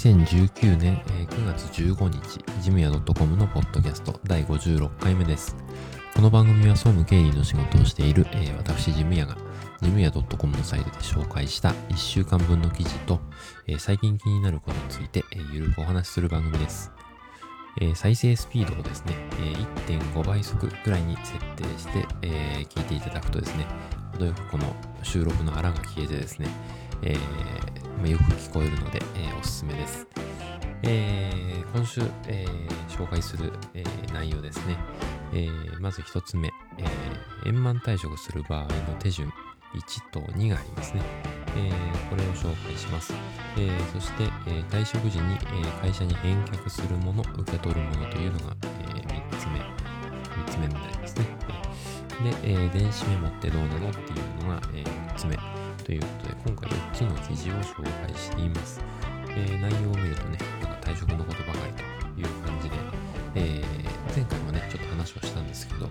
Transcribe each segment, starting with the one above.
2019年9月15日、ジムヤ .com のポッドキャスト第56回目です。この番組は総務経理の仕事をしている、私、ジムヤが、ジムヤ .com のサイトで紹介した1週間分の記事と、最近気になることについて、えー、ゆるくお話しする番組です。再生スピードをですね、えー、1.5倍速くらいに設定して、聞いていただくとですね、程よくこの収録の荒が消えてですね、えー、よく聞こえるので、えー、おすすめです。えー、今週、えー、紹介する、えー、内容ですね。え、まず一つ目、え、円満退職する場合の手順1と2がありますね。え、これを紹介します。え、そして、え、退職時に、え、会社に返却するもの、受け取るものというのが、え、3つ目、3つ目になりますね。で、えー、電子メモってどうなのっていうのが、えー、4つ目。ということで、今回4つの記事を紹介しています。えー、内容を見るとね、なんか退職のことばかりという感じで、えー、前回もね、ちょっと話をしたんですけど、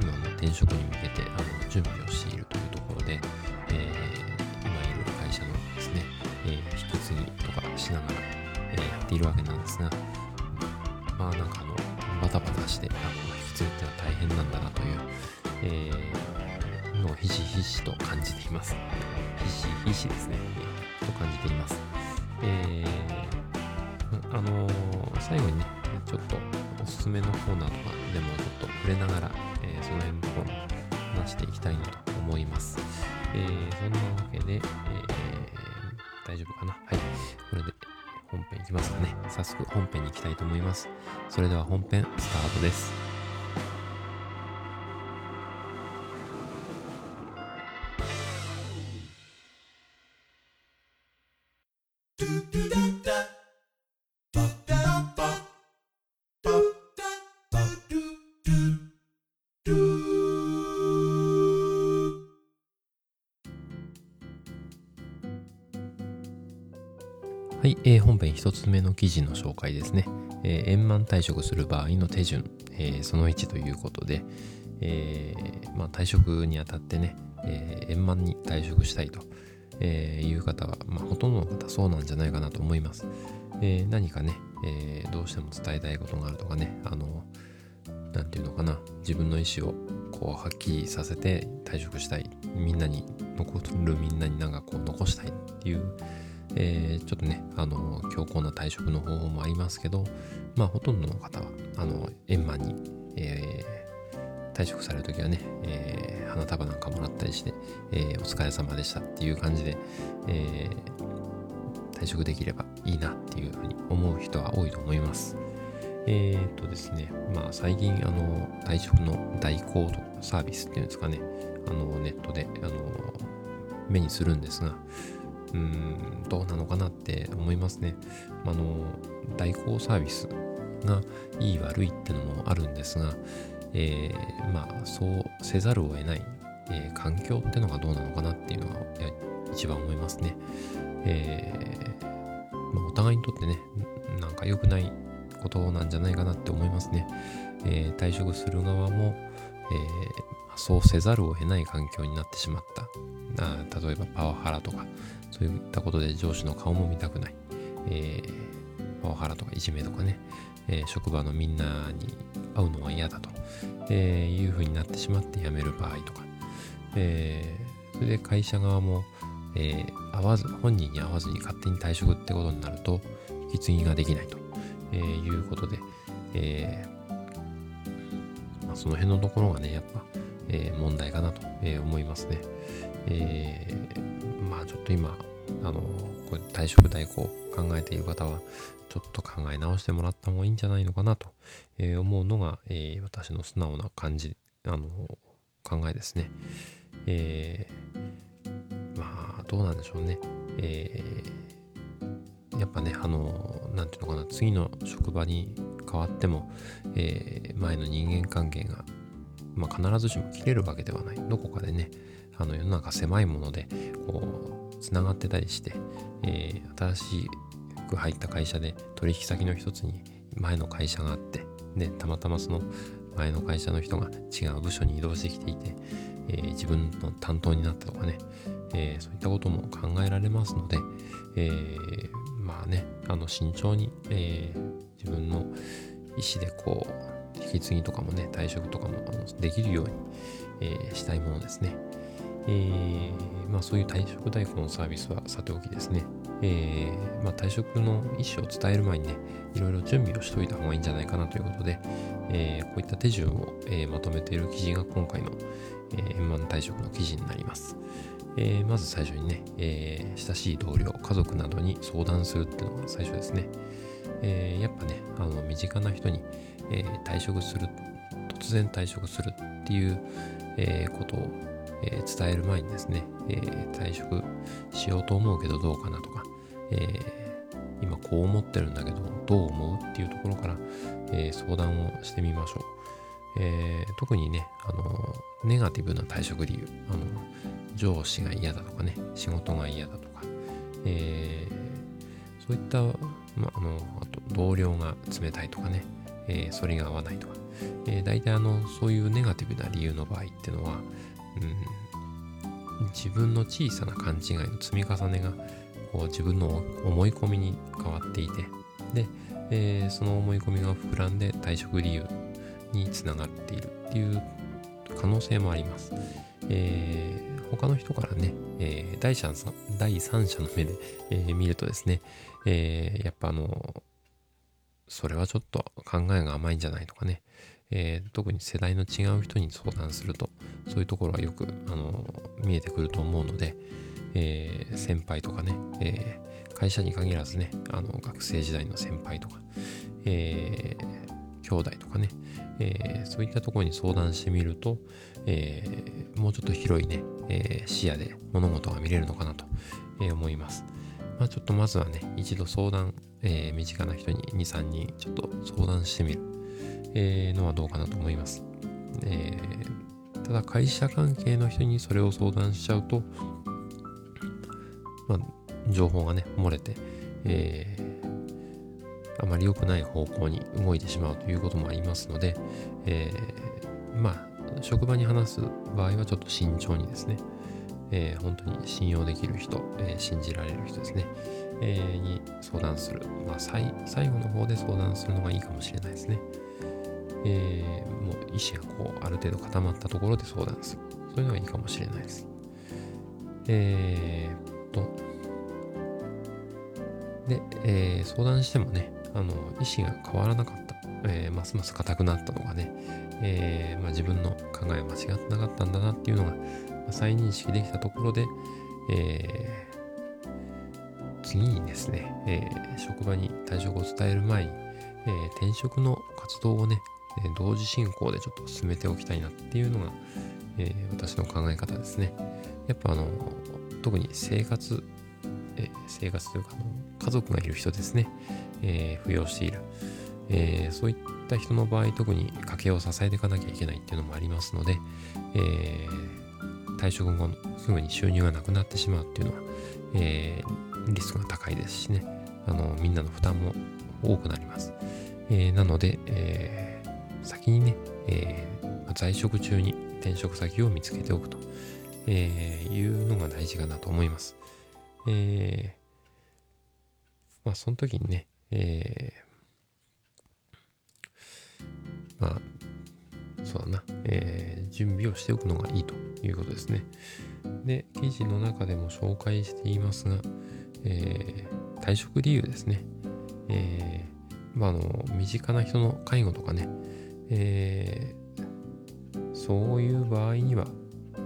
今も転職に向けてあの準備をしているというところで、えー、今いる会社のですね、えー引き継ぎとかしながら、えーやっているわけなんですが、まあなんかあの、バタバタして、あの引き継ぎってのは大変なんだなという、えー、のひしひしと感じています。ひしひしですね、えー、と感じています。えー、あのー、最後にね、ちょっとおすすめのコーナーとかでもちょっと触れながら、えー、その辺も話していきたいなと思います。えー、そんなわけで、えー、大丈夫かな？はい。これで本編いきますかね。早速本編に行きたいと思います。それでは本編スタートです。1つ目の記事の紹介ですね、えー、円満退職する場合の手順、えー、その1ということで、えー、まあ、退職にあたってね、え円満に退職したいと、えいう方は、まあ、ほとんどの方そうなんじゃないかなと思います。え何かね、えどうしても伝えたいことがあるとかね、あの、何て言うのかな、自分の意思をこう発揮させて退職したい、みんなに、残るみんなになんかこう残したいっていう、えー、ちょっとね、あの、強硬な退職の方法もありますけど、まあ、ほとんどの方は、あの、円満に、えー、退職されるときはね、えー、花束なんかもらったりして、えー、お疲れ様でしたっていう感じで、えー、退職できればいいなっていうふうに思う人は多いと思います。えー、っとですね、まあ最近あの退職の代行サービスっていうんですかね、あのネットであの目にするんですが、うん、どうなのかなって思いますね。あの、代行サービスがいい悪いってのもあるんですが、えー、まあ、そうせざるを得ない、えー、環境ってのがどうなのかなっていうのが一番思いますね。えー、まあ、お互いにとってね、なんか良くないことなんじゃないかなって思いますね。え、退職する側も、え、そうせざるを得ない環境になってしまった。あ例えばパワハラとか、そういったことで上司の顔も見たくない。えー、パワハラとかいじめとかね、えー、職場のみんなに会うのは嫌だと、えー、いうふうになってしまって辞める場合とか、えー、それで会社側も、えー、会わず、本人に会わずに勝手に退職ってことになると、引き継ぎができないと、えー、いうことで、えーまあ、その辺のところがね、やっぱ、えー、問題かなと、えー、思いますね。えー、まあちょっと今、あの、これ退職代行考えている方は、ちょっと考え直してもらった方がいいんじゃないのかなと、え、思うのが、え、私の素直な感じ、あの、考えですね。えー、まあ、どうなんでしょうね。えー、やっぱね、あの、なんていうのかな、次の職場に変わっても、えー、前の人間関係が、まあ、必ずしも切れるわけではない。どこかでね、あの世の中狭いものでこうつながってたりして、えー、新しく入った会社で取引先の一つに前の会社があってでたまたまその前の会社の人が違う部署に移動してきていて、えー、自分の担当になったとかね、えー、そういったことも考えられますので、えー、まあね、あの慎重に、えー、自分の意思でこう、引き継ぎとかもね、退職とかもあのできるように、えー、したいものですね。えー、まあそういう退職代行のサービスはさておきですね、えー、まあ、退職の意思を伝える前にね、いろいろ準備をしておいた方がいいんじゃないかなということで、えー、こういった手順を、えまとめている記事が今回の、え円満退職の記事になります。えまず最初にね、え親しい同僚、家族などに相談するっていうのが最初ですね。えやっぱね、あの身近な人に、え退職する、突然退職するっていう、えことを、え伝える前にですね、え退職しようと思うけどどうかなとか、えー、今こう思ってるんだけどどう思うっていうところから、えー、相談をしてみましょう。えー、特にね、あの、ネガティブな退職理由、あの、上司が嫌だとかね、仕事が嫌だとか、えー、そういった、まあ、の、同僚が冷たいとかね、えー、それが合わないとか、えー、大体あの、そういうネガティブな理由の場合っていうのは、うん、自分の小さな勘違いの積み重ねがこう自分の思い込みに変わっていてで、えー、その思い込みが膨らんで退職理由につながっているっていう可能性もあります。えー、他の人からね、えー、第三者の目で、えー、見るとですね、えー、やっぱあの、それはちょっと考えが甘いんじゃないとかね、えー、特に世代の違う人に相談すると、そういうところはよく、あの見えてくると思うので、えー、先輩とかね、えー、会社に限らずね、あの学生時代の先輩とか、えー、兄弟とかね、え、そういったところに相談してみると、え、もうちょっと広いね、え、視野で物事が見れるのかなと、思います。まあちょっとまずはね、一度相談、えー、身近な人に2、3人ちょっと相談してみる、えー、のはどうかなと思います。えー、ただ会社関係の人にそれを相談しちゃうと、まあ、情報がね、漏れて、えー、あまり良くない方向に動いてしまうということもありますので、えー、まあ、職場に話す場合はちょっと慎重にですね、えー、本当に信用できる人、えー、信じられる人ですね、えー、に相談する。まあ最、最後の方で相談するのがいいかもしれないですね。え、もう意思がこう、ある程度固まったところで相談する。そういうのがいいかもしれないです。えー、と、で、え、相談してもね、あの、意思が変わらなかった、え、ますます硬くなったのがね、え、まあ、自分の考え間違ってなかったんだなっていうのが、再認識できたところで、え次にですね、え職場に退職を伝える前に、え転職の活動をね、え同時進行でちょっと進めておきたいなっていうのが、え私の考え方ですね。やっぱあの、特に生活、え、生活というかあの家族がいる人ですね、え、扶養している、え、そういった人の場合特に家計を支えていかなきゃいけないっていうのもありますので、え退職後すぐに収入がなくなってしまうっていうのは、えリスクが高いですしねあのみんなの負担も多くなります、えなので、え先にね、え在職中に転職先を見つけておくとえー、いうのが大事かなと思います。えー、まあ、その時にね、えー、まあ、そうだな、えー、準備をしておくのがいいということですね。で、記事の中でも紹介していますが、えー、退職理由ですね。えー、まあ、あの、身近な人の介護とかね、えー、そういう場合には、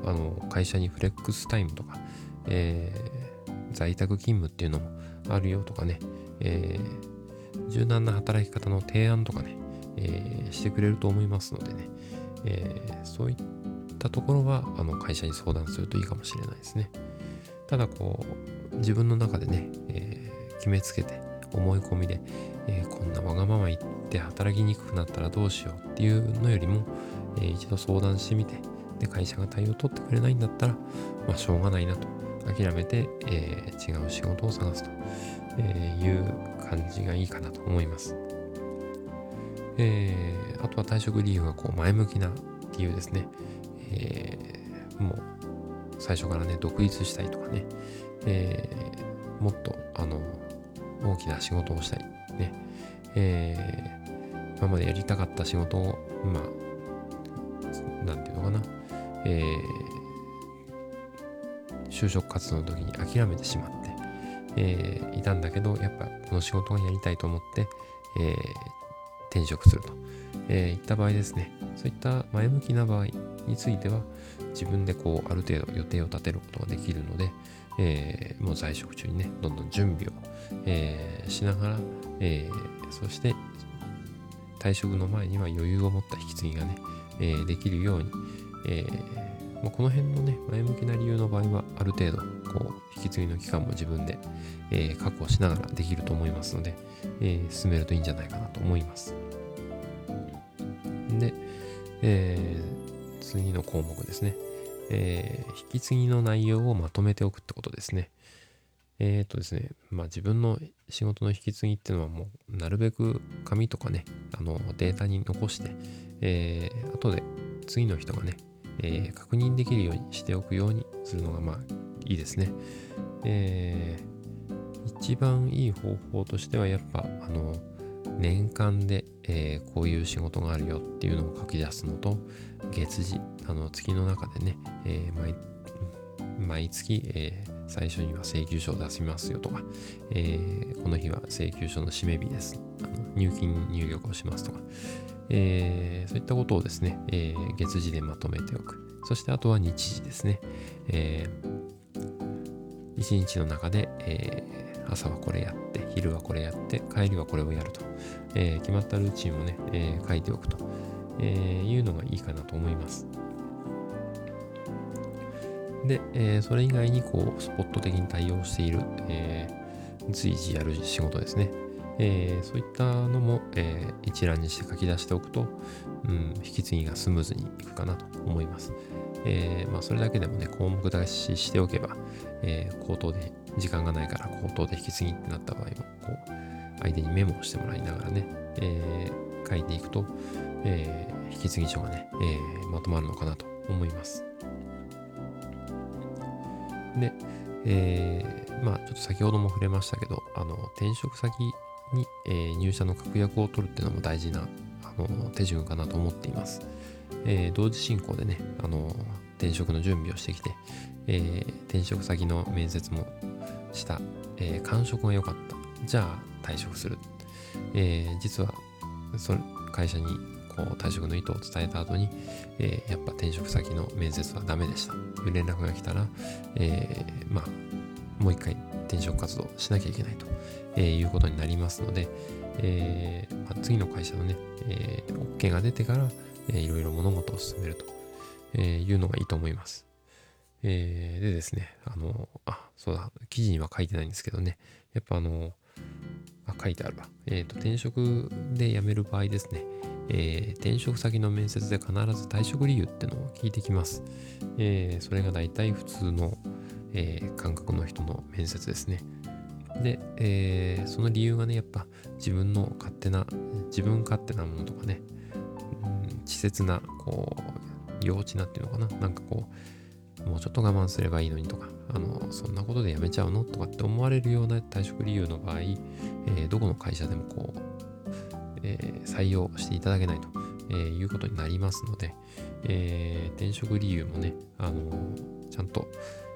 あの会社にフレックスタイムとか、えー、在宅勤務っていうのもあるよとかね、えー、柔軟な働き方の提案とかね、えー、してくれると思いますのでね、えそういったところはあの会社に相談するといいかもしれないですね。ただこう自分の中でね、え決めつけて思い込みで、えこんなわがまま言って働きにくくなったらどうしようっていうのよりも、え一度相談してみて、で会社が対応を取ってくれないんだったら、まあ、しょうがないなと諦めて、えー、違う仕事を探すと、えいう感じがいいかなと思います。えー、あとは退職理由がこう前向きな理由ですね。えー、もう最初からね、独立したいとかね、えー、もっとあの大きな仕事をしたり、ね、えー、今までやりたかった仕事を、まあ、なんていうのかな、えー、就職活動の時に諦めてしまって、えー、いたんだけど、やっぱこの仕事をやりたいと思って、えー、転職すると、えー、いった場合ですね、そういった前向きな場合については、自分でこう、ある程度予定を立てることができるので、えー、もう在職中にね、どんどん準備を、えー、しながら、えー、そして退職の前には余裕を持った引き継ぎがね、えー、できるように、えーまあ、この辺のね、前向きな理由の場合は、ある程度、こう、引き継ぎの期間も自分で、えー、確保しながらできると思いますので、え、進めるといいんじゃないかなと思います。で、えー、次の項目ですね。えー、引き継ぎの内容をまとめておくってことですね。えっ、とですね、まあ自分の仕事の引き継ぎっていうのはもうなるべく紙とかね、あのデータに残して、えー、後で次の人がね、えー、確認できるようにしておくようにするのがまあいいですね。えー、一番いい方法としてはやっぱあの年間で、えー、こういう仕事があるよっていうのを書き出すのと月次あの月の中でね、えー、毎毎月、えー、最初には請求書を出しますよとか、え、この日は請求書の締め日です。あの入金入力をしますとか、え、そういったことをですね、え、月次でまとめておく。そしてあとは日時ですね、えー、1日の中で、えー、朝はこれやって昼はこれやって帰りはこれをやると、えー、決まったルーチンをね、えー、書いておくと、えー、いうのがいいかなと思いますで、えー、それ以外にこうスポット的に対応している、えー、随時やる仕事ですね。えー、そういったのも、えー、一覧にして書き出しておくと、うん、引き継ぎがスムーズにいくかなと思います。えーまあ、それだけでもね、項目出ししておけば、えー、口頭で、時間がないから口頭で引き継ぎってなった場合も、こう、相手にメモをしてもらいながらね、えー、書いていくと、えー、引き継ぎ書がね、えー、まとまるのかなと思います。で、えー、まあちょっと先ほども触れましたけど、あの、転職先に、えー、入社の確約を取るっていうのも大事なあの手順かなと思っています。えー、同時進行でね、あの、転職の準備をしてきて、えー、転職先の面接もした、えー、感触が良かった。じゃあ退職する。えー、実は、その会社にこう退職の意図を伝えた後に、えー、やっぱ転職先の面接はダメでしたという連絡が来たら、えー、まあ、もう一回転職活動しなきゃいけないと、えー、いうことになりますので、えーまあ、次の会社のね、えー、OK が出てから、えー、いろいろ物事を進めると、えー、いうのがいいと思います。えー、でですね、あの、あ、そうだ、記事には書いてないんですけどね、やっぱあの、あ、書いてあるわ。えっ、ー、と、転職で辞める場合ですね、えー、転職先の面接で必ず退職理由ってのを聞いてきます。えー、それが大体普通の、えー、感覚の人の面接ですね。で、えー、その理由がね、やっぱ自分の勝手な、自分勝手なものとかね、うん、稚拙な、こう、幼稚なっていうのかな、なんかこう、もうちょっと我慢すればいいのにとか、あの、そんなことで辞めちゃうのとかって思われるような退職理由の場合、えー、どこの会社でもこう、えー、採用していただけないと、えー、いうことになりますので、えー、転職理由もね、あのちゃんと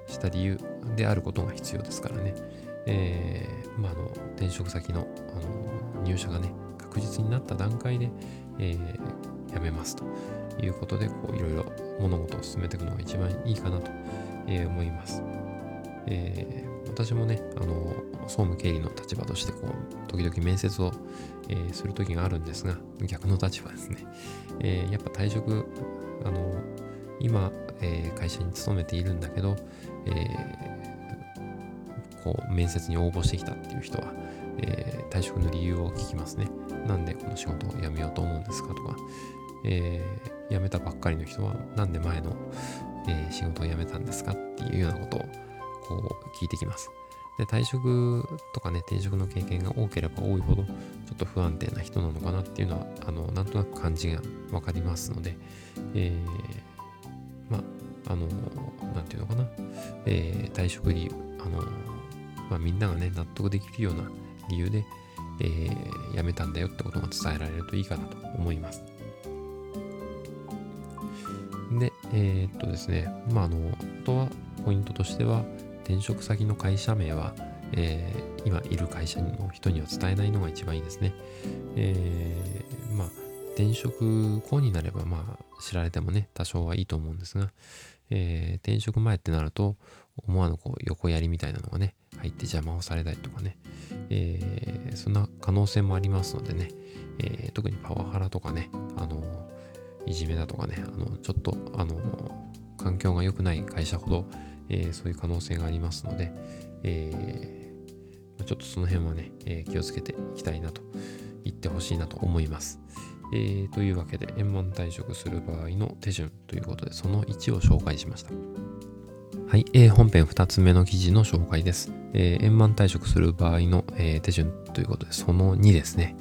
した理由であることが必要ですからね、えまあ、あの転職先の、あの入社がね、確実になった段階で、え辞めますと。いうことで、こういろいろ物事を進めていくのが一番いいかなと、え思います。えー、私もね、あの、総務経理の立場として、こう、時々面接を、えー、する時があるんですが、逆の立場ですね。えー、やっぱ退職、あの、今、えー、会社に勤めているんだけど、えこう、面接に応募してきたっていう人は、え退職の理由を聞きますね。なんでこの仕事を辞めようと思うんですかとか、え辞めたばっかりの人は、なんで前の、え仕事を辞めたんですかっていうようなことをこう聞いてきます。で退職とかね、転職の経験が多ければ多いほど、ちょっと不安定な人なのかなっていうのは、あの、なんとなく感じがわかりますので、えー、まあ、あの、なんていうのかな、えー、退職理由、あの、まあ、みんながね、納得できるような理由で、えー、辞めたんだよってことが伝えられるといいかなと思います。で、えー、っとですね、まあ、あの、あとはポイントとしては、転職先の会社名は、えー、今いる会社の人には伝えないのが一番いいですね。えー、まあ、転職後になれば、まあ、知られてもね、多少はいいと思うんですが、えー、転職前ってなると、思わぬこう横やりみたいなのがね、入って邪魔をされたりとかね、えー、そんな可能性もありますのでね、えー、特にパワハラとかね、あのいじめだとかね、あのちょっと、あの環境が良くない会社ほど、えー、そういう可能性がありますので、えー、ちょっとその辺はね、えー、気をつけていきたいなと言ってほしいなと思います。えー、というわけで、円満退職する場合の手順ということで、その1を紹介しました。はい、えー、本編2つ目の記事の紹介です。えー、円満退職する場合の、えー、手順ということで、その2ですね。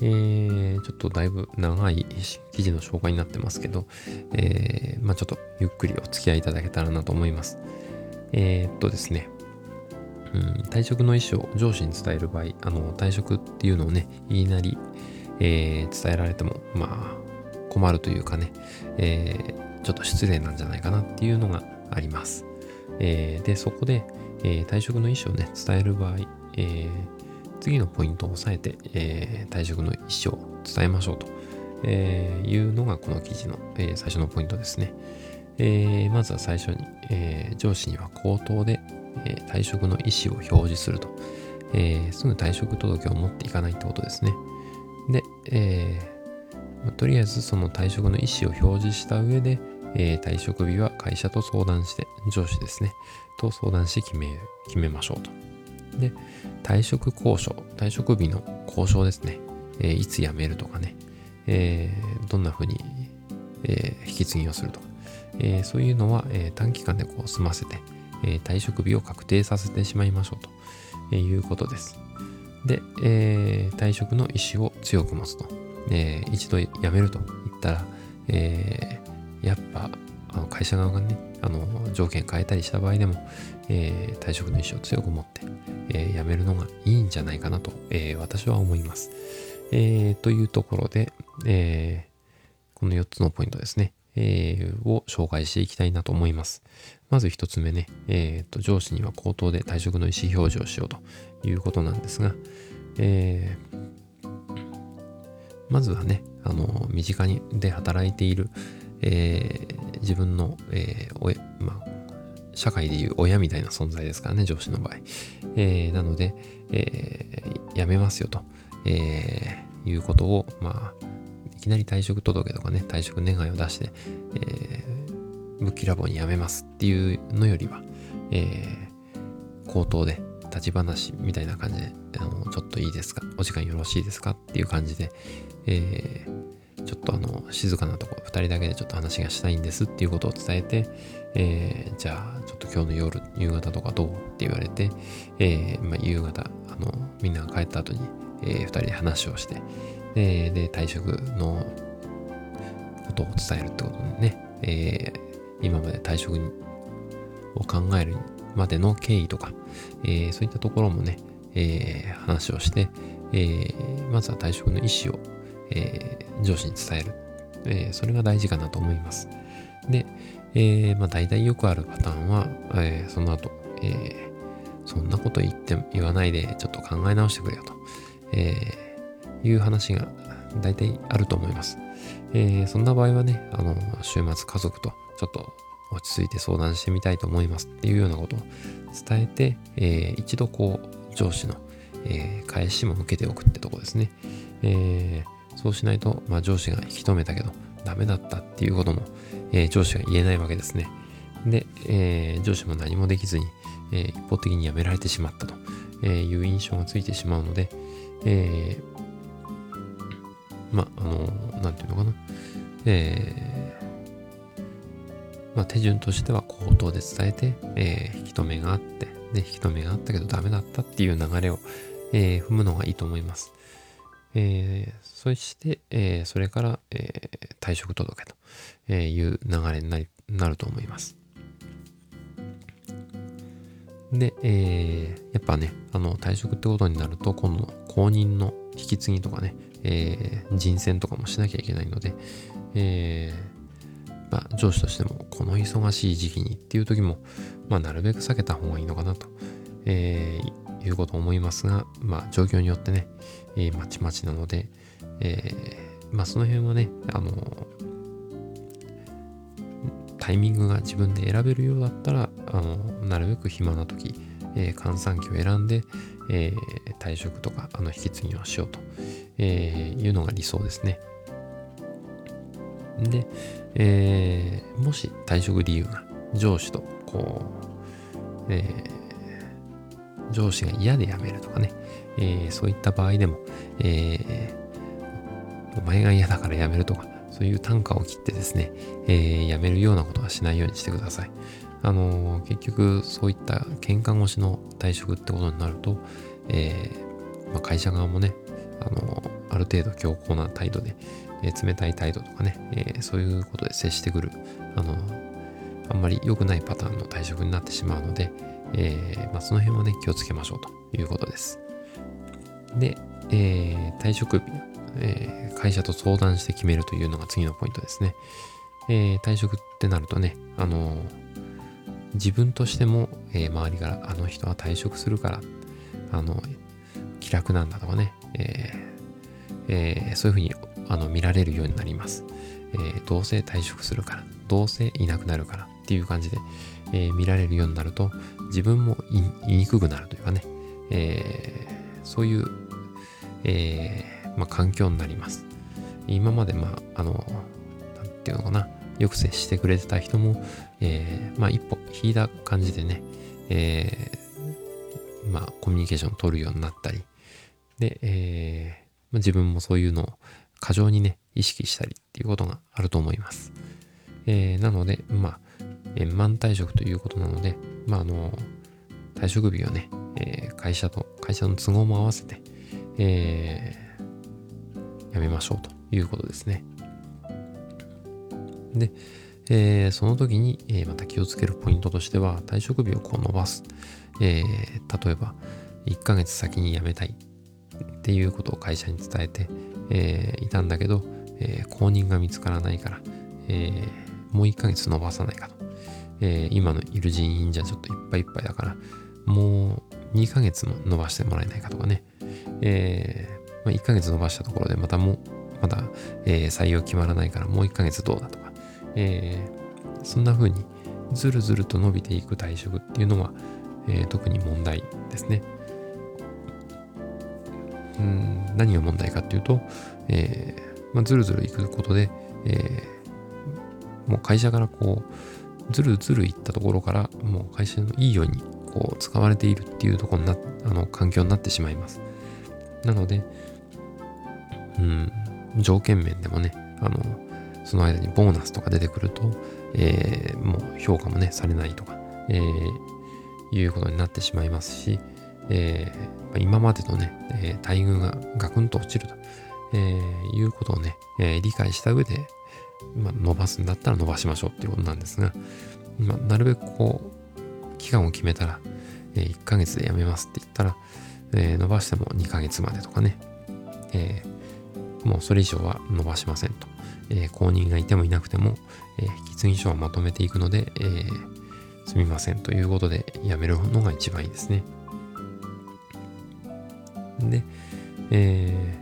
えー、ちょっとだいぶ長い記事の紹介になってますけど、えー、まあちょっとゆっくりお付き合いいただけたらなと思います。えー、っとですね、うん、退職の意思を上司に伝える場合、あの、退職っていうのをね、言いなり、えー、伝えられても、まあ、困るというかね、えー、ちょっと失礼なんじゃないかなっていうのがあります。えー、で、そこで、え、退職の意思をね、伝える場合、えー、次のポイントを押さえて、えー、退職の意思を伝えましょうと、えー、いうのがこの記事の、えー、最初のポイントですね。えー、まずは最初に、えー、上司には口頭で、えー、退職の意思を表示すると、えー、すぐ退職届を持っていかないってことですね。で、えー、とりあえずその退職の意思を表示した上で、えー、退職日は会社と相談して、上司ですね、と相談して決め、決めましょうと。で、退職交渉、退職日の交渉ですね、えー、いつ辞めるとかね、えー、どんな風に、えー、引き継ぎをするとか、え、そういうのは、えー、短期間でこう済ませて、えー、退職日を確定させてしまいましょうと、えいうことです。で、え退職の意思を強く持つと。え一度辞めると言ったら、えやっぱあの会社側がね、あの条件変えたりした場合でも、え退職の意思を強く持って、え辞めるのがいいんじゃないかなと、え私は思います。えというところで、えこの4つのポイントですね。えー、を紹介していきたいなと思います。まず一つ目ね、えーと、上司には口頭で退職の意思表示をしようということなんですが、えー、まずはね、あの、身近にで働いている、えー、自分の、えー、おまあ、社会でいう親みたいな存在ですからね、上司の場合。えー、なので、えー、辞めますよと、えー、いうことを、まあ、きなり退職届とかね、退職願を出して、えー、ぶっきらぼうに辞めますっていうのよりは、えー、口頭で立ち話みたいな感じで、あの、ちょっといいですか？お時間よろしいですか？っていう感じで、えー、ちょっとあの、静かなところ、二人だけでちょっと話がしたいんですっていうことを伝えて、えー、じゃあ、ちょっと今日の夜、夕方とかどうって言われて、えー、まあ、夕方、あの、みんなが帰った後に、えー、二人で話をして、で、で退職のことを伝えるってことでね、えー、今まで退職を考えるまでの経緯とか、えー、そういったところもね、えー、話をして、えー、まずは退職の意思を、えー、上司に伝える、えー。それが大事かなと思います。で、えー、まあ大体よくあるパターンは、えー、その後、え、そんなこと言って言わないでちょっと考え直してくれよと。えいう話が大体あると思います。え、そんな場合はね、あの、週末家族とちょっと落ち着いて相談してみたいと思いますっていうようなことを伝えて、えー、一度こう、上司の、え、返しも受けておくってとこですね。えー、そうしないと、まあ、上司が引き止めたけど、ダメだったっていうことも、えー、上司が言えないわけですね。で、えー、上司も何もできずに、えー、一方的に辞められてしまったという印象がついてしまうので、えー、まあ、あの、なんていうのかな。えー、まあ、手順としては口頭で伝えて、えー、引き止めがあって、で、引き止めがあったけどダメだったっていう流れを、えー、踏むのがいいと思います。えー、そして、えー、それから、えー、退職届という流れになりなると思います。で、えー、やっぱね、あの、退職ってことになると、今度、公認の引き継ぎとかね、えー、人選とかもしなきゃいけないので、えー、まあ、上司としても、この忙しい時期にっていう時も、まあ、なるべく避けた方がいいのかなと、えー、いうことを思いますが、まあ、状況によってね、えー、まちまちなので、えー、まあ、その辺はね、あの、タイミングが自分で選べるようだったら、あの、なるべく暇な時、えー、閑散期を選んで、えー、退職とか、あの、引き継ぎをしようと、えー、いうのが理想ですね。で、えー、もし退職理由が上司と、こう、えー、上司が嫌で辞めるとかね、えー、そういった場合でも、えー、お前が嫌だから辞めるとか、そういう単価を切ってですね、えー、やめるようなことはしないようにしてください。あのー、結局そういった喧嘩越しの退職ってことになると、えー、まあ、会社側もね、あの、ある程度強硬な態度で、え冷たい態度とかね、えそういうことで接してくる、あのあんまり良くないパターンの退職になってしまうので、えまあ、その辺はね、気をつけましょうということです。で、え退職日、えー、会社と相談して決めるというのが次のポイントですね。え、退職ってなるとね、あの、自分としても、え周りからあの人は退職するから、あの、気楽なんだとかね、ええそういうふうにあの見られるようになります。えどうせ退職するから、どうせいなくなるからっていう感じで、え見られるようになると、自分も言いにくくなるというかね、えそういう、えまあ、環境になります。今まで、まあ、あの、なんていうのかな、よく接してくれてた人も、えー、まあ、一歩引いた感じでね、えー、まあ、コミュニケーションを取るようになったり、で、えー、まあ、自分もそういうのを過剰にね、意識したりっていうことがあると思います。えー、なので、まあ、円満退職ということなので、まあ、あの、退職日をね、えー、会社と、会社の都合も合わせて、えー、やめましょうということですね。で、えー、その時に、え、また気をつけるポイントとしては、退職日をこう伸ばす。え、例えば、1ヶ月先に辞めたいっていうことを会社に伝えて、えいたんだけど、え公認が見つからないから、えもう1ヶ月伸ばさないかと。え今のいる人員じゃちょっといっぱいいっぱいだから、もう2ヶ月も伸ばしてもらえないかとかね。えまあ、1ヶ月伸ばしたところでまたもう、まだ、えー、採用決まらないからもう1ヶ月どうだとか、えー、そんな風にずるずると伸びていく退職っていうのは、えー、特に問題ですね。うん何が問題かっていうと、えーまあ、ずるずるいくことで、えー、もう会社からこうずるずるいったところからもう会社のいいようにこう使われているっていうところになあの環境になってしまいます。なので、うん、条件面でもね、あの、その間にボーナスとか出てくると、えー、もう評価もね、されないとか、えー、いうことになってしまいますし、えー、今までのね、え待遇がガクンと落ちると、えいうことをね、え理解した上で、まあ、伸ばすんだったら伸ばしましょうっていうことなんですが、まあ、なるべくこう、期間を決めたら、え1ヶ月で辞めますって言ったら、え伸ばしても2ヶ月までとかね、えー、もうそれ以上は伸ばしませんと。えー、公認がいてもいなくても、えー、引き継ぎ書はまとめていくので、えー、すみませんということでやめるのが一番いいですね。で、え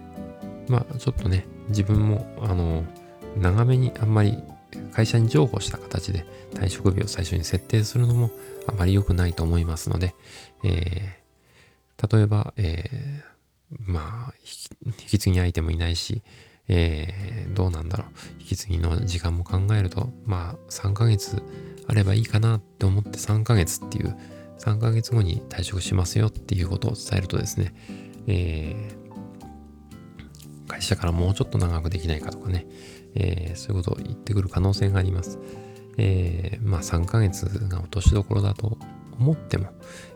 ー、まあちょっとね、自分も、あの、長めにあんまり会社に譲歩した形で退職日を最初に設定するのもあまり良くないと思いますので、えー、例えば、えー、まあ、引き継ぎ相手もいないし、えー、どうなんだろう。引き継ぎの時間も考えると、まあ、3ヶ月あればいいかなって思って3ヶ月っていう、3ヶ月後に退職しますよっていうことを伝えるとですね、えー、会社からもうちょっと長くできないかとかね、えー、そういうことを言ってくる可能性があります。えー、まあ3ヶ月が落としどころだと思っても、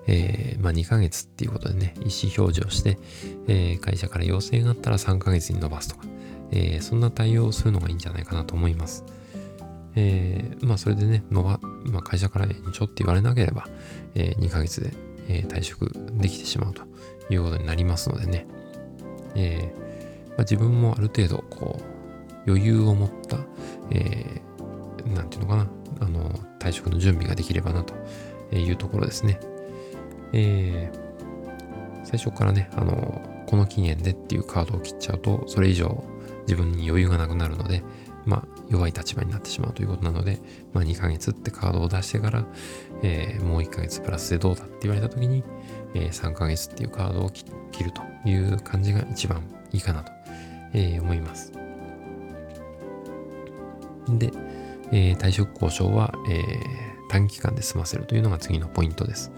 えー、まあ、2ヶ月っていうことでね、意思表示をして、えー、会社から要請があったら3ヶ月に伸ばすとか、えー、そんな対応をするのがいいんじゃないかなと思います。えー、まあそれでね、のば、まあ、会社から延長って言われなければ、えー、2ヶ月で、えー、退職できてしまうということになりますのでね、えーまあ、自分もある程度こう余裕を持った、えー、なんていうのかな、あの、退職の準備ができればなというところですね。えー、最初からね、あの、この期限でっていうカードを切っちゃうと、それ以上自分に余裕がなくなるので、まあ、弱い立場になってしまうということなので、まあ、2ヶ月ってカードを出してから、えー、もう1ヶ月プラスでどうだって言われた時に、えー、3ヶ月っていうカードを切るという感じが一番いいかなと、えー、思います。で、えー、退職交渉は、えー、短期間で済ませるというのが次のポイントです。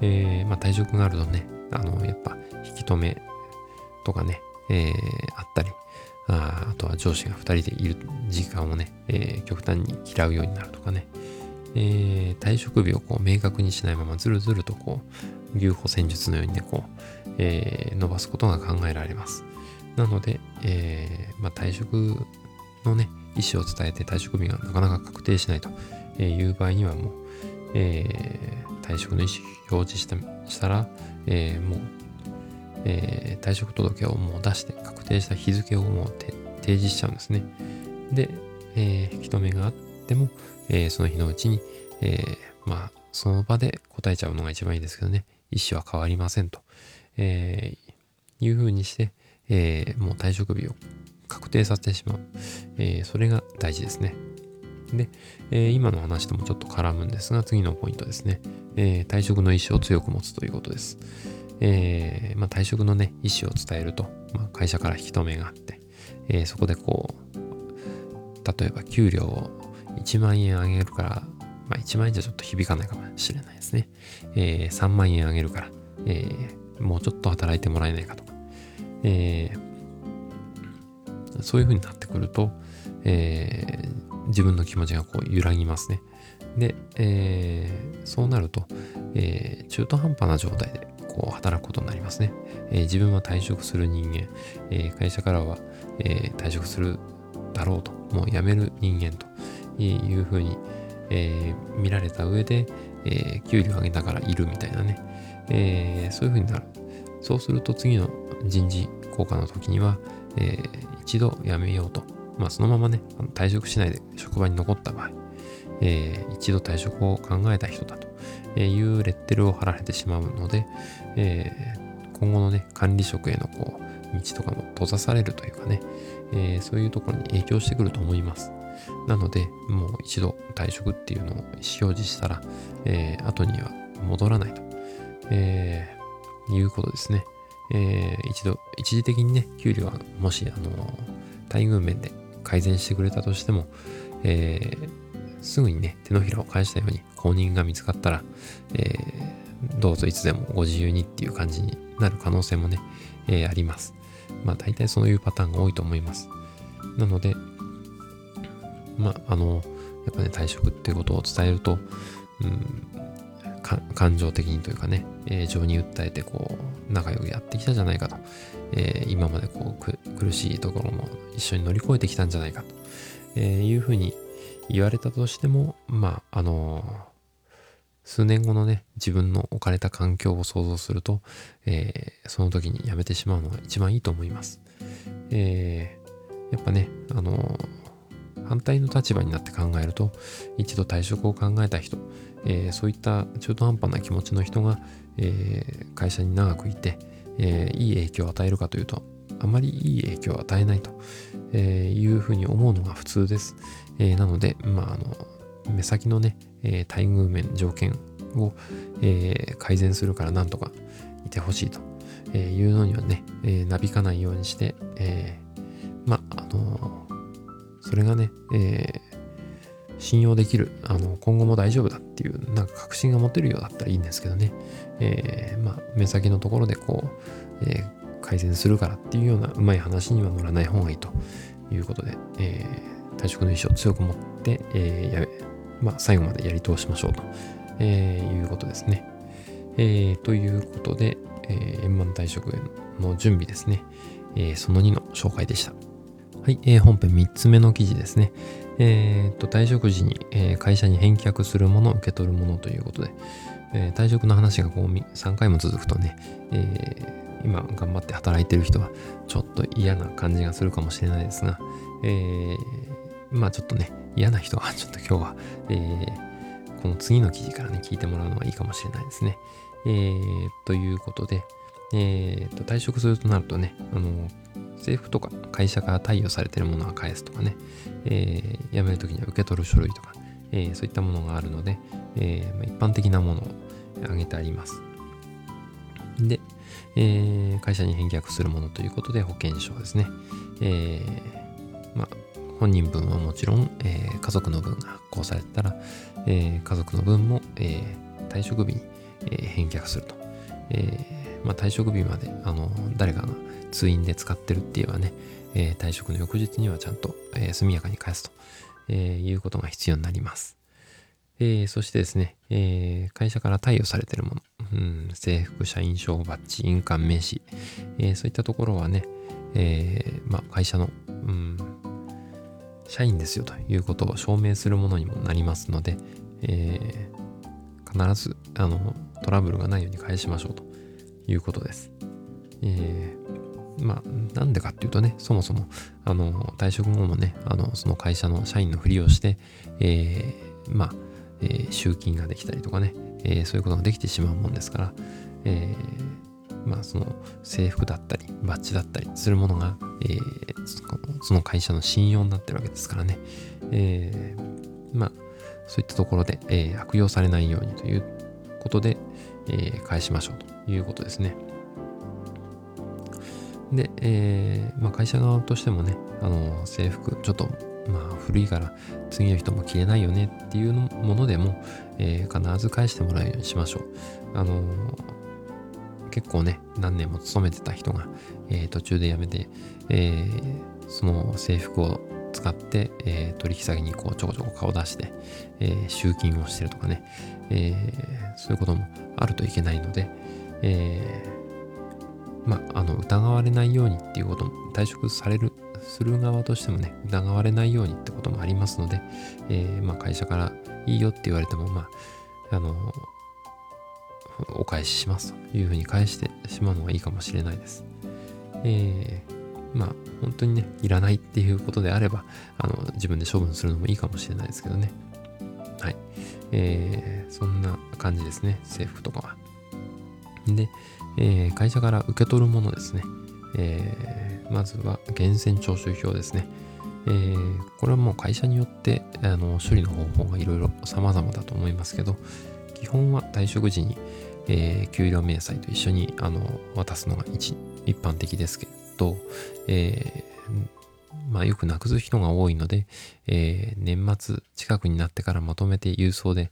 えー、まあ、退職があるとね、あの、やっぱ引き止めとかね、えー、あったり、ああとは上司が2人でいる時間をね、えー、極端に嫌うようになるとかね、えー、退職日をこう明確にしないままずるずるとこう、牛歩戦術のようにね、こう、えー、伸ばすことが考えられます。なので、えー、まあ、退職のね、意思を伝えて退職日がなかなか確定しないという場合にはもう、えー、退職の意思表示したしたら、えー、もう、えー、退職届をもう出して確定した日付をもう提示しちゃうんですね。で、えー、引き止めがあっても、えー、その日のうちに、えー、まあ、その場で答えちゃうのが一番いいですけどね、意思は変わりませんと、えー、いうふうにして、えー、もう退職日を確定させてしまう。えー、それが大事ですね。で、えー、今の話ともちょっと絡むんですが、次のポイントですね。えー、退職の意思を強く持つということです。えー、まあ、退職のね、意思を伝えると、まあ、会社から引き止めがあって、えそこでこう、例えば給料を1万円あげるから、まあ、1万円じゃちょっと響かないかもしれないですね。え3万円あげるから、えもうちょっと働いてもらえないかとか、えそういう風になってくると、えー、自分の気持ちがこう揺らぎますね。で、えー、そうなると、えー、中途半端な状態でこう働くことになりますね。えー、自分は退職する人間、え会社からは、え退職するだろうと、もう辞める人間というふうに、え見られた上で、え給料上げながらいるみたいなね、えそういうふうになる。そうすると次の人事効果の時には、え一度辞めようと。まあそのままね、退職しないで職場に残った場合、えー、一度退職を考えた人だというレッテルを貼られてしまうので、えー、今後のね、管理職へのこう、道とかも閉ざされるというかね、えー、そういうところに影響してくると思います。なので、もう一度退職っていうのを意思表示したら、えー、後には戻らないと、えー、いうことですね。えー、一度、一時的にね、給料はもし、あの、待遇面で改善してくれたとしても、えー、すぐにね、手のひらを返したように公認が見つかったら、えー、どうぞいつでもご自由にっていう感じになる可能性もね、えー、あります。まあ大体そういうパターンが多いと思います。なので、まああの、やっぱね、退職ってことを伝えると、うん、感情的にというかね、えー、情に訴えてこう、仲良くやってきたじゃないかと、えー、今までこう苦しいところも一緒に乗り越えてきたんじゃないかと、えー、いうふうに言われたとしても、まあ、あの数年後のね、自分の置かれた環境を想像すると、え、その時にやめてしまうのが一番いいと思います。え、やっぱね、あの反対の立場になって考えると、一度退職を考えた人、えー、そういった中途半端な気持ちの人が、えー、会社に長くいて、えー、いい影響を与えるかというと、あまりいい影響を与えないと、えいうふうに思うのが普通です。えなので、まあ、あの、目先のね、え待遇面、条件を、え改善するからなんとかいてほしいと、えいうのにはね、えなびかないようにして、えまあ、あのそれがね、え信用できる、あの、今後も大丈夫だっていう、なんか確信が持てるようだったらいいんですけどね、えー、まあ、目先のところでこう、えー、改善するからっていうようなうまい話には乗らない方がいいということで、えー、退職の意思を強く持って、えー、やまあ、最後までやり通しましょうと、えー、いうことですね。えー、ということで、えー、円満退職の準備ですね、えー、その2の紹介でした。はい、えー、本編3つ目の記事ですね。えー、っと、退職時に、えー、会社に返却するもの、受け取るものということで、えー、退職の話がこう3回も続くとね、えー、今頑張って働いてる人はちょっと嫌な感じがするかもしれないですが、えー、まあちょっとね、嫌な人は ちょっと今日は、えー、この次の記事からね、聞いてもらうのがいいかもしれないですね。えー、ということで、えー、と退職するとなるとね、あの政府とか会社から貸与されてるものは返すとかね、えー、辞めるときには受け取る書類とか、えー、そういったものがあるので、えーま、一般的なものを挙げてあります。で、えー、会社に返却するものということで保険証ですね。えー、まあ、本人分はもちろん、えー、家族の分が発行されたら、えー、家族の分も、えー、退職日に、えー、返却すると。えまあ、退職日まであの誰かが通院で使ってるって言えばね、えー、退職の翌日にはちゃんと、えー、速やかに返すと、えー、いうことが必要になります。えー、そしてですね、えー、会社から貸与されてるもの、うん、制服、社員証バッジ、印鑑、名刺、えー、そういったところはね、えー、まあ、会社の、うん、社員ですよということを証明するものにもなりますので、えー、必ずあのトラブルがないように返しましょうということです。えー、まあ、なんでかっていうとね、そもそも、あの、退職後もね、あの、その会社の社員のふりをして、えー、まあ、えー、集金ができたりとかね、え、そういうことができてしまうもんですから、え、まあ、その制服だったり、バッジだったりするものが、え、その会社の信用になってるわけですからね、え、まあ、そういったところで、え、悪用されないようにということで、え、返しましょうということですね。で、えーまあ、会社側としてもね、あの制服、ちょっと、まあ、古いから次の人も着れないよねっていうものでも、えー、必ず返してもらうようにしましょう。あの、結構ね、何年も勤めてた人が、えー、途中で辞めて、えー、その制服を使って、えー、取引先にこうちょこちょこ顔出して、え、集金をしてるとかね、え、そういうこともあるといけないので、えー、まあ、の、疑われないようにっていうことも、退職される、する側としてもね、疑われないようにってこともありますので、えー、まあ、会社からいいよって言われても、まあ、あの、お返ししますというふうに返してしまうのがいいかもしれないです。えー、まあ、本当にね、いらないっていうことであれば、あの、自分で処分するのもいいかもしれないですけどね。はい。えー、そんな感じですね、制服とかは。で、えー、会社から受け取るものですね。えー、まずは源泉徴収票ですね。えー、これはもう会社によってあの処理の方法がいろいろ様々だと思いますけど、基本は退職時に、えー、給料明細と一緒にあの渡すのが一一般的ですけど、えー、まあよくなくす人が多いので、えー、年末近くになってからまとめて郵送で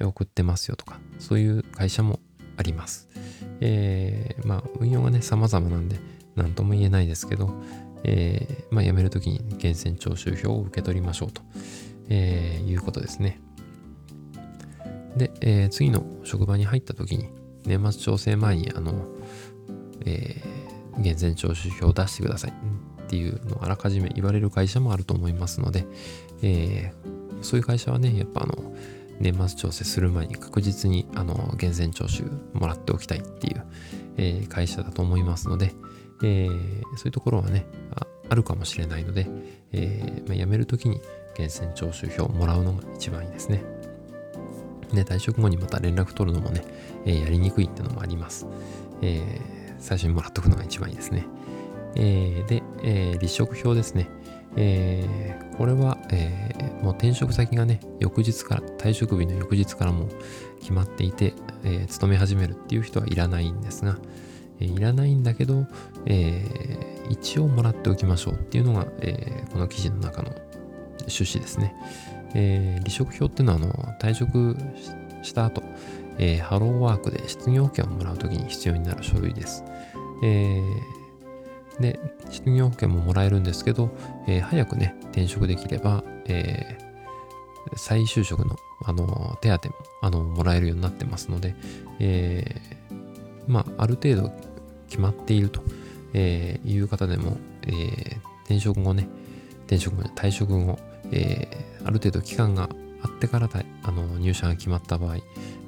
送ってますよとか、そういう会社もあります。えー、まあ、運用がね、様々なんで、何とも言えないですけど、えー、まあ、辞めるときに源泉徴収票を受け取りましょうと、えー、いうことですね。で、えー、次の職場に入ったときに、年末調整前に、あの、えー、源泉徴収票を出してくださいっていうのをあらかじめ言われる会社もあると思いますので、えー、そういう会社はね、やっぱあの、年末調整する前に確実にあの源泉徴収もらっておきたいっていう、え、会社だと思いますので、え、そういうところはねあ、あるかもしれないので、えま、辞めるときに源泉徴収票をもらうのが一番いいですね。で、退職後にまた連絡取るのもね、え、やりにくいってのもあります。え、最初にもらっとくのが一番いいですね。え、で、えー、立職票ですね。えー、これは、えー、もう転職先がね、翌日から、退職日の翌日からも決まっていて、えー、勤め始めるっていう人はいらないんですが、え、いらないんだけど、え、一応もらっておきましょうっていうのが、え、この記事の中の趣旨ですね。え、離職票っていうのは、あの、退職した後、え、ハローワークで失業保険をもらうときに必要になる書類です。えーで、失業保険ももらえるんですけど、えー、早くね、転職できれば、えー、再就職の、あの、手当も、あの、もらえるようになってますので、えー、まあ、ある程度決まっていると、えー、いう方でも、えー、転職後ね、転職後、退職後、えー、ある程度期間があってからあの入社が決まった場合、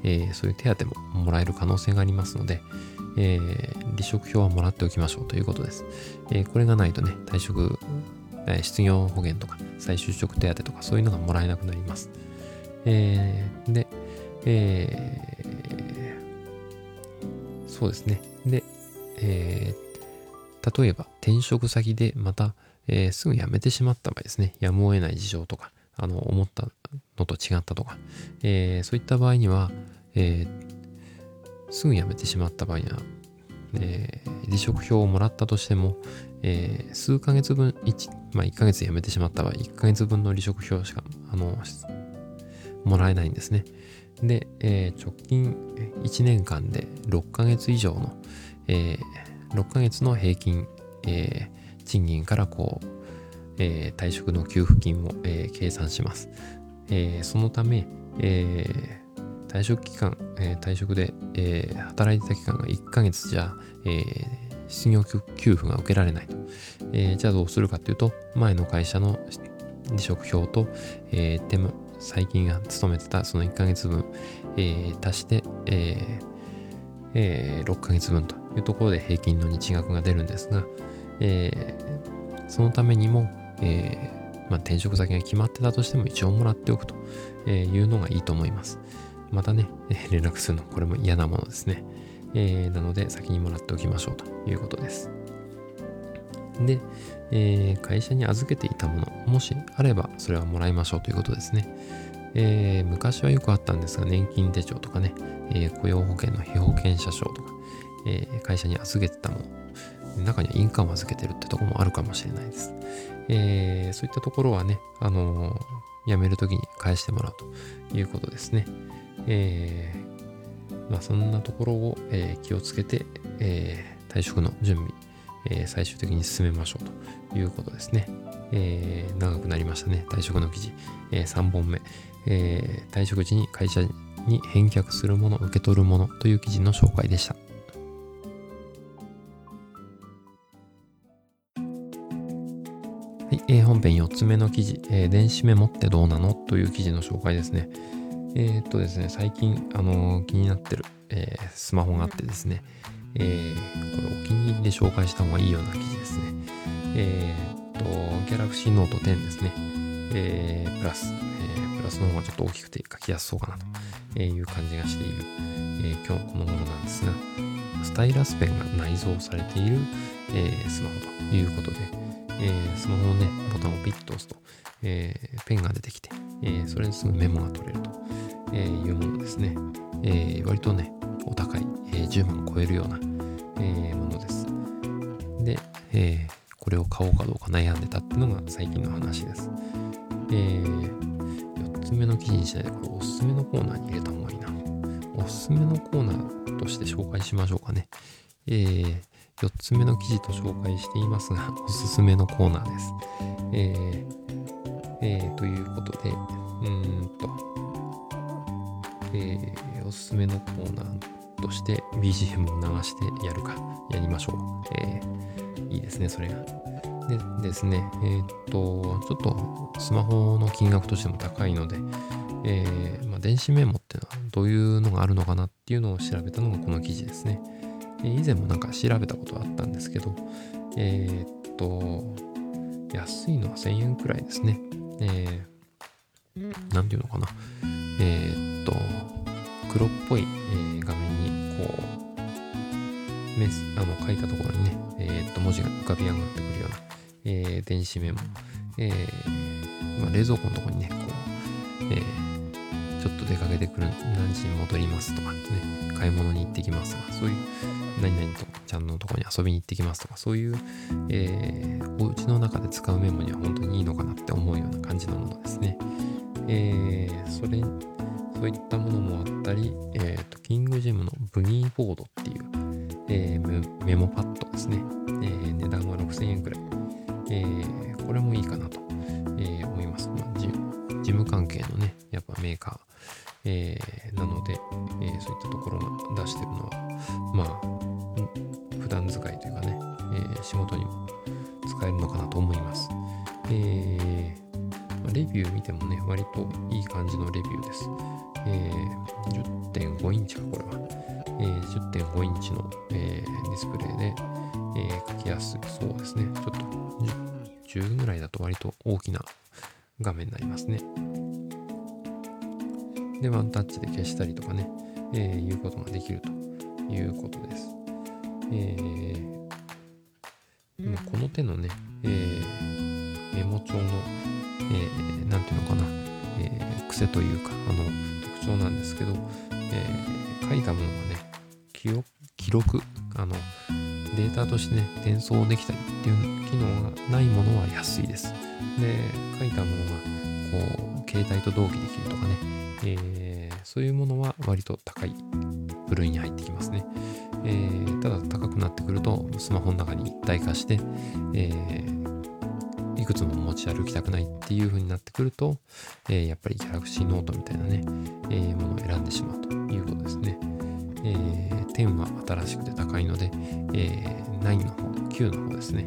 えー、そういう手当ももらえる可能性がありますので、えー、離職票はもらっておきましょうということです。えー、これがないとね、退職、えー、失業保険とか再就職手当とかそういうのがもらえなくなります。えー、で、えー、そうですね。で、えー、例えば転職先でまた、えー、すぐ辞めてしまった場合ですね、やむを得ない事情とか、あの、思ったのと違ったとか、えー、そういった場合には、えー、すぐ辞めてしまった場合には、えー、離職票をもらったとしても、えー、数ヶ月分、1、まあ1ヶ月辞めてしまった場合、1ヶ月分の離職票しか、あの、もらえないんですね。で、えー、直近1年間で6ヶ月以上の、えー、6ヶ月の平均、えー、賃金からこう、えー、退職の給付金を、えー、計算します。えー、そのため、えー、退職期間、えー、退職で、えー、働いてた期間が1ヶ月じゃ、えー、失業給付が受けられないと。えー、じゃあどうするかというと、前の会社の離職票と、えー、最近勤めてたその1ヶ月分、えー、足して、えーえー、6ヶ月分というところで平均の日額が出るんですが、えー、そのためにも、えーまあ、転職先が決まってたとしても一応もらっておくというのがいいと思います。またね、連絡するのこれも嫌なものですね。えー、なので先にもらっておきましょうということです。で、えー、会社に預けていたもの、もしあればそれはもらいましょうということですね。えー、昔はよくあったんですが、年金手帳とかね、え、雇用保険の被保険者証とか、え、会社に預けてたもの、中には印鑑を預けてるってとこもあるかもしれないです。えそういったところはね、あの辞めるときに返してもらうということですね。えまあ、そんなところを、え気をつけて、え退職の準備、え最終的に進めましょうということですね。えー、長くなりましたね。退職の記事、えー、3本目、えー、退職時に会社に返却するもの、受け取るものという記事の紹介でした。はい、えー、本編4つ目の記事、えー、電子メモってどうなの？という記事の紹介ですね。えー、っとですね、最近、あのー、気になってる、えー、スマホがあってですね、えー、これお気に入りで紹介した方がいいような記事ですね。えー、っと、Galaxy Note 10ですね。えー、プラス、えー、プラスの方がちょっと大きくて書きやすそうかなという感じがしている、えー、今日このものなんですが、スタイラスペンが内蔵されている、えー、スマホということで、えー、スマホのね、ボタンをピッと押すと、えー、ペンが出てきて、えー、それにすぐメモが取れるとえいうものですね。えー、割とね、お高い、えー、10万超えるような、えー、ものです。で、えー、これを買おうかどうか悩んでたっていうのが最近の話です。えー、4つ目の記事にしないで、これおすすめのコーナーに入れた方がいいな。おすすめのコーナーとして紹介しましょうかね。えー、4つ目の記事と紹介していますが、おすすめのコーナーです。えー、えー、ということで、うーんと、えー、おすすめのコーナーとして BGM を流してやるか、やりましょう。えー、いいですね、それが。でですね、えー、っと、ちょっとスマホの金額としても高いので、えー、まあ、電子メモっていうのはどういうのがあるのかなっていうのを調べたのがこの記事ですね。え、以前もなんか調べたことあったんですけど、え、っと、安いのは1000円くらいですね。えー、なんていうのかな。えー、っと、黒っぽい、えー、画面にこう、メス、あの、書いたところにね、えー、っと、文字が浮かび上がってくるような、えー、電子メモ、えー、ま、冷蔵庫のところにね、こう、えー、ちょっと出かけてくる、何時に戻りますとかね、買い物に行ってきますとか、そういう、何々とちゃんのところに遊びに行ってきますとか、そういう、えー、お家の中で使うメモには本当にいいのかなって思うような感じのものですね。えー、それ、そういったものもあったり、え、ー、と、キングジェムのブニーボードっていう、えー、メモパッドですね。えー、値段は6000円くらい。えー、これもいいかなと、え、思います。まあ、事務関係のね、やっぱメーカー、え、なので、え、そういったところが出してるのは、まあ、普段使いというかね、え、仕事にも使えるのかなと思います。えー、レビュー見てもね、割といい感じのレビューです。えー、10.5インチか、これは。えー、10.5インチの、えー、ディスプレイで、えー、書きやすい。そうですね。ちょっと10ぐらいだと割と大きな画面になりますね。で、ワンタッチで消したりとかね、えー、いうことができるということです。えー、この手のね、えー、メモ帳の、えー、なんていうのかな、えー、癖というか、あの、徴なんですけど、えー、書いたものがね、記記録、あの、データとしてね、転送できたりっていう機能がないものは安いです。で、書いたものが、こう、携帯と同期できるとかね、えー、そういうものは割と高い部類に入ってきますね。えー、ただ高くなってくるとスマホの中に一体化して、えー、いくつも持ち歩きたくないっていう風になってくると、えー、やっぱり Galaxy Note みたいなね、えー、ものを選んでしまうということですね。えー、10は新しくて高いので、えー、9の方、9の方ですね、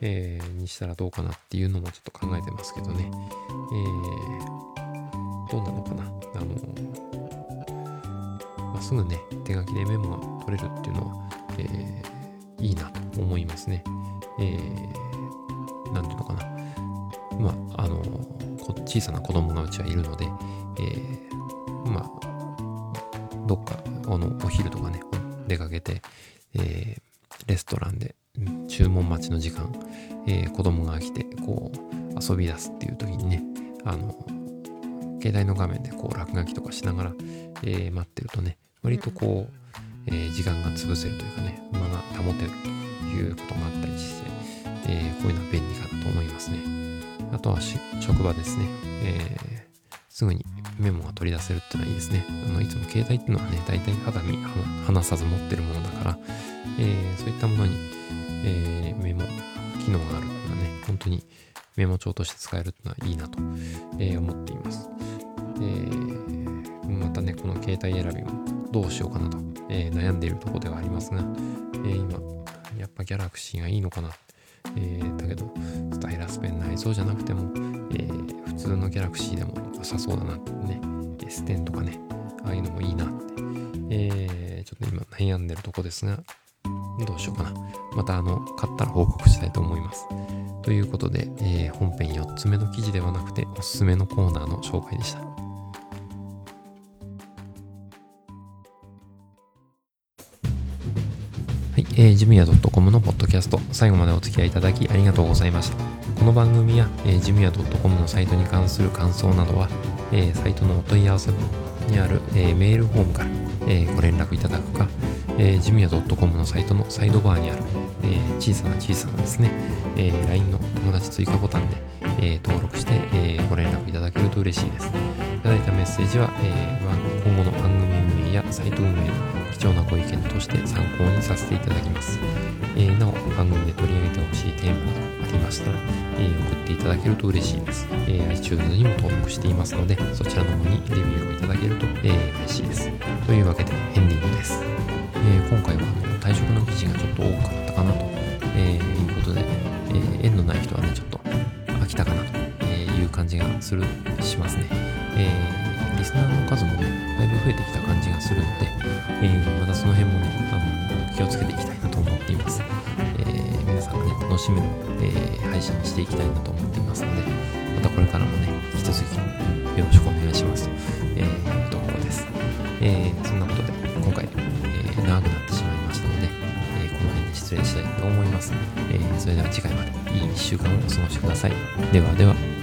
えー、にしたらどうかなっていうのもちょっと考えてますけどね。えー、どうなのかなあのまあ、すぐね、手書きでメモが取れるっていうのは、えー、いいなと思いますね。えー、なんていうのかな。まあ、あの、小さな子供がうちはいるので、えー、まあ、どっか、あの、お昼とかね、出かけて、えー、レストランで注文待ちの時間、えー、子供が来て、こう、遊び出すっていう時にね、あの、携帯の画面でこう落書きとかしながら、えー、待ってるとね、割とこう、えー、時間が潰せるというかね、間が保てるということがあったりして、えー、こういうのは便利かなと思いますね。あとは職場ですね、えー、すぐにメモが取り出せるっていうのはいいですね。あのいつも携帯っていうのはね、大体肌身離さず持ってるものだから、えー、そういったものに、えー、メモ機能があるのはね、本当にメモ帳として使えるっていうのはいいなと、え、思っています。え、またね、この携帯選びもどうしようかなと、え、悩んでいるところではありますが、え、今、やっぱギャラクシーがいいのかな。えー、だけど、スタイラスペン内蔵じゃなくても、えー、普通のギャラクシーでも良さそうだなってね、S10 とかね、ああいうのもいいなって、えー、ちょっと今悩んでるとこですが、どうしようかな。また、あの、買ったら報告したいと思います。ということで、えー、本編4つ目の記事ではなくて、おすすめのコーナーの紹介でした。えー、ジムヤ .com のポッドキャスト、最後までお付き合いいただきありがとうございました。この番組や、えー、ジムヤ .com のサイトに関する感想などは、えー、サイトのお問い合わせにある、えー、メールフォームから、えー、ご連絡いただくか、えー、ジムヤ .com のサイトのサイドバーにある、えー、小さな小さなですね、えー、LINE の友達追加ボタンで、えー、登録して、えー、ご連絡いただけると嬉しいです。いただいたメッセージは、えー、今後の番組運営やサイト運営の貴重なご意見として参考にさせていただきます。えー、なお、番組で取り上げてほしいテーマなどありましたら、えー、送っていただけると嬉しいです。えー、iTunes にも登録していますので、そちらの方にレビューをいただけると、えー、嬉しいです。というわけで、エンディングです。えー、今回はあの退職の記事がちょっと多かったかなと、え、いうことで、えー、縁のない人はね、ちょっと飽きたかなという感じがする、しますね。えーリスナーの数もね、だいぶ増えてきた感じがするので、えー、またその辺もね、あの、気をつけていきたいなと思っています。えー、皆さんがね、楽しめる、えー、配信にしていきたいなと思っていますので、またこれからもね、引き続きよろしくお願いしますと、えいうところです。えそんなことで、今回、え長くなってしまいましたので、えこの辺で失礼したいと思います。えそれでは次回までいい1週間をお過ごしください。ではでは。